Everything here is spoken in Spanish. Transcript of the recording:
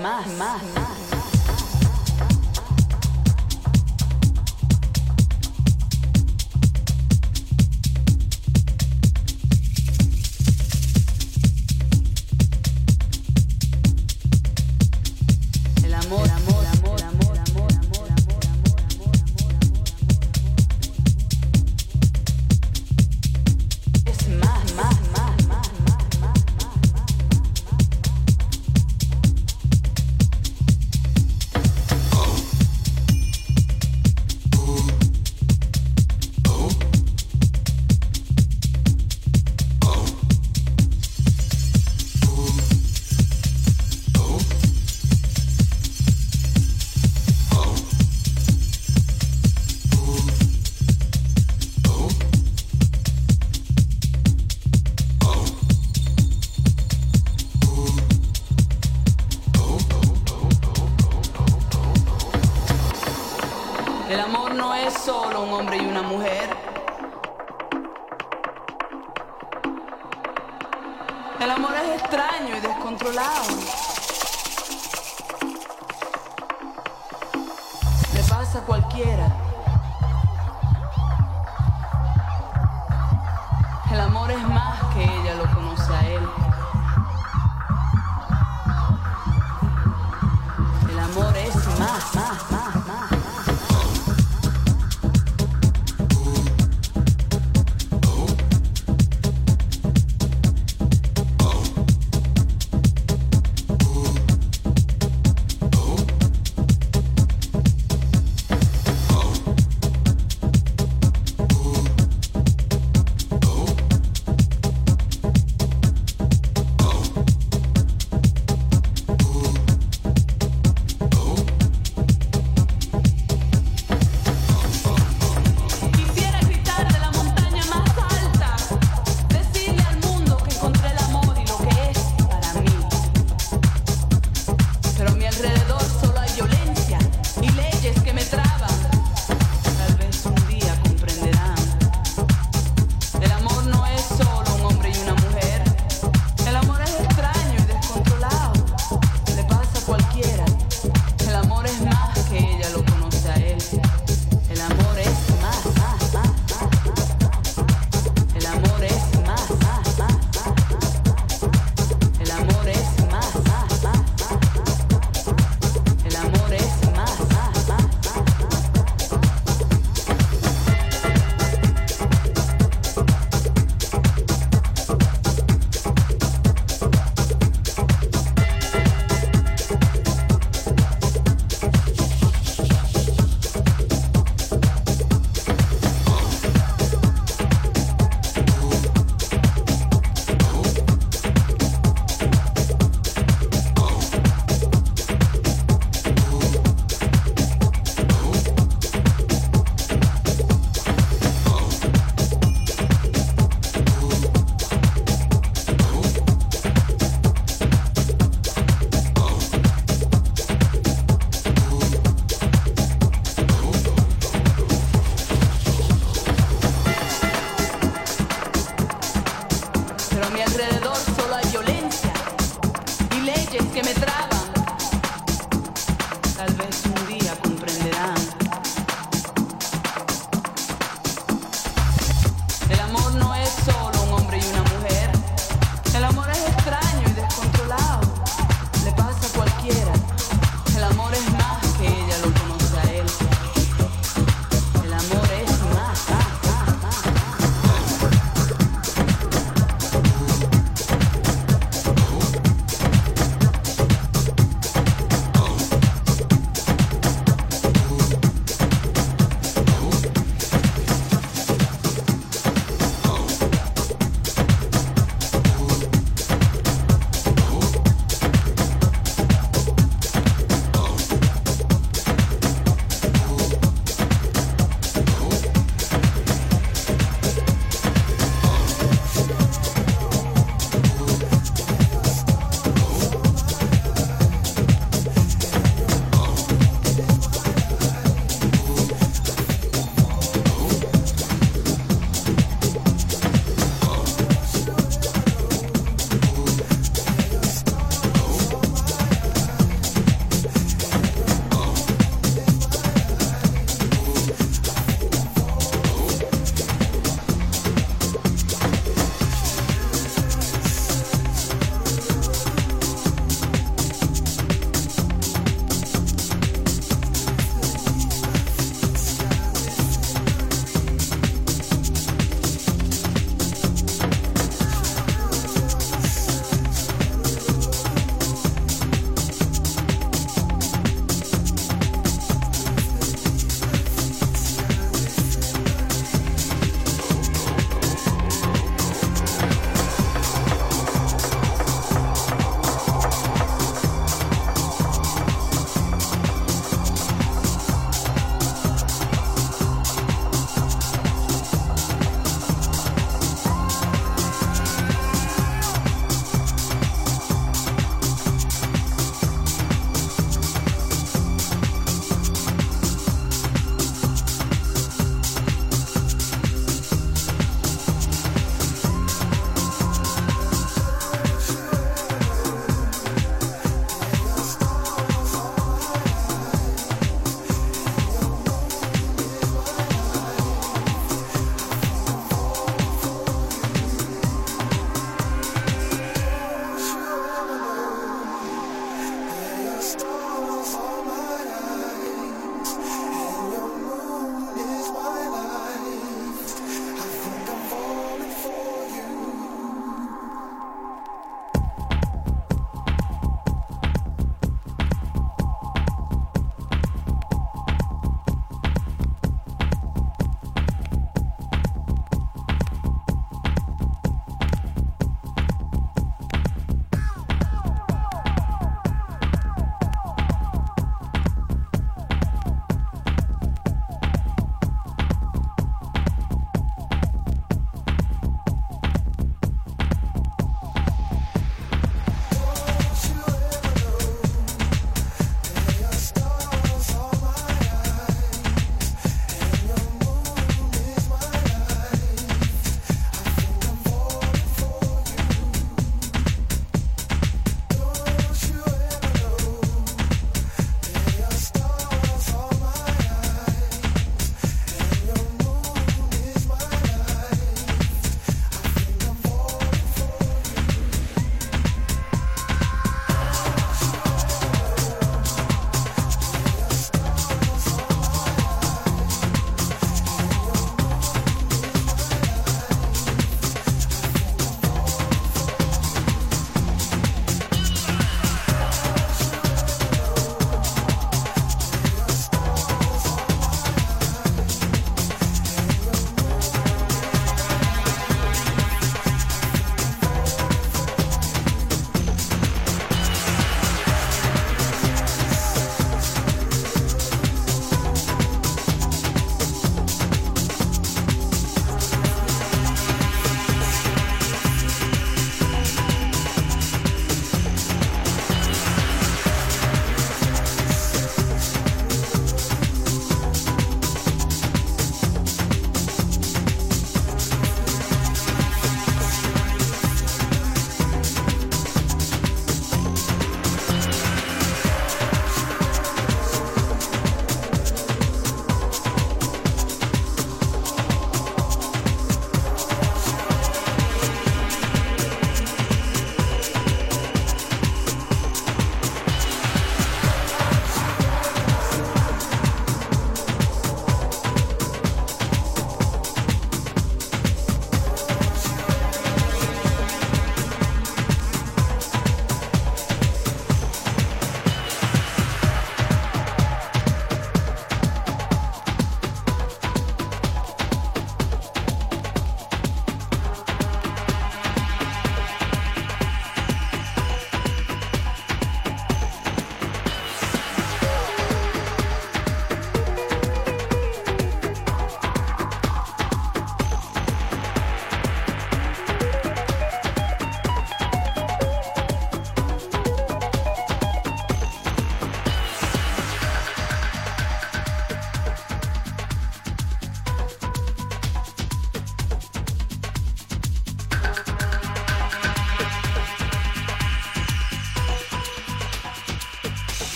más, más, más.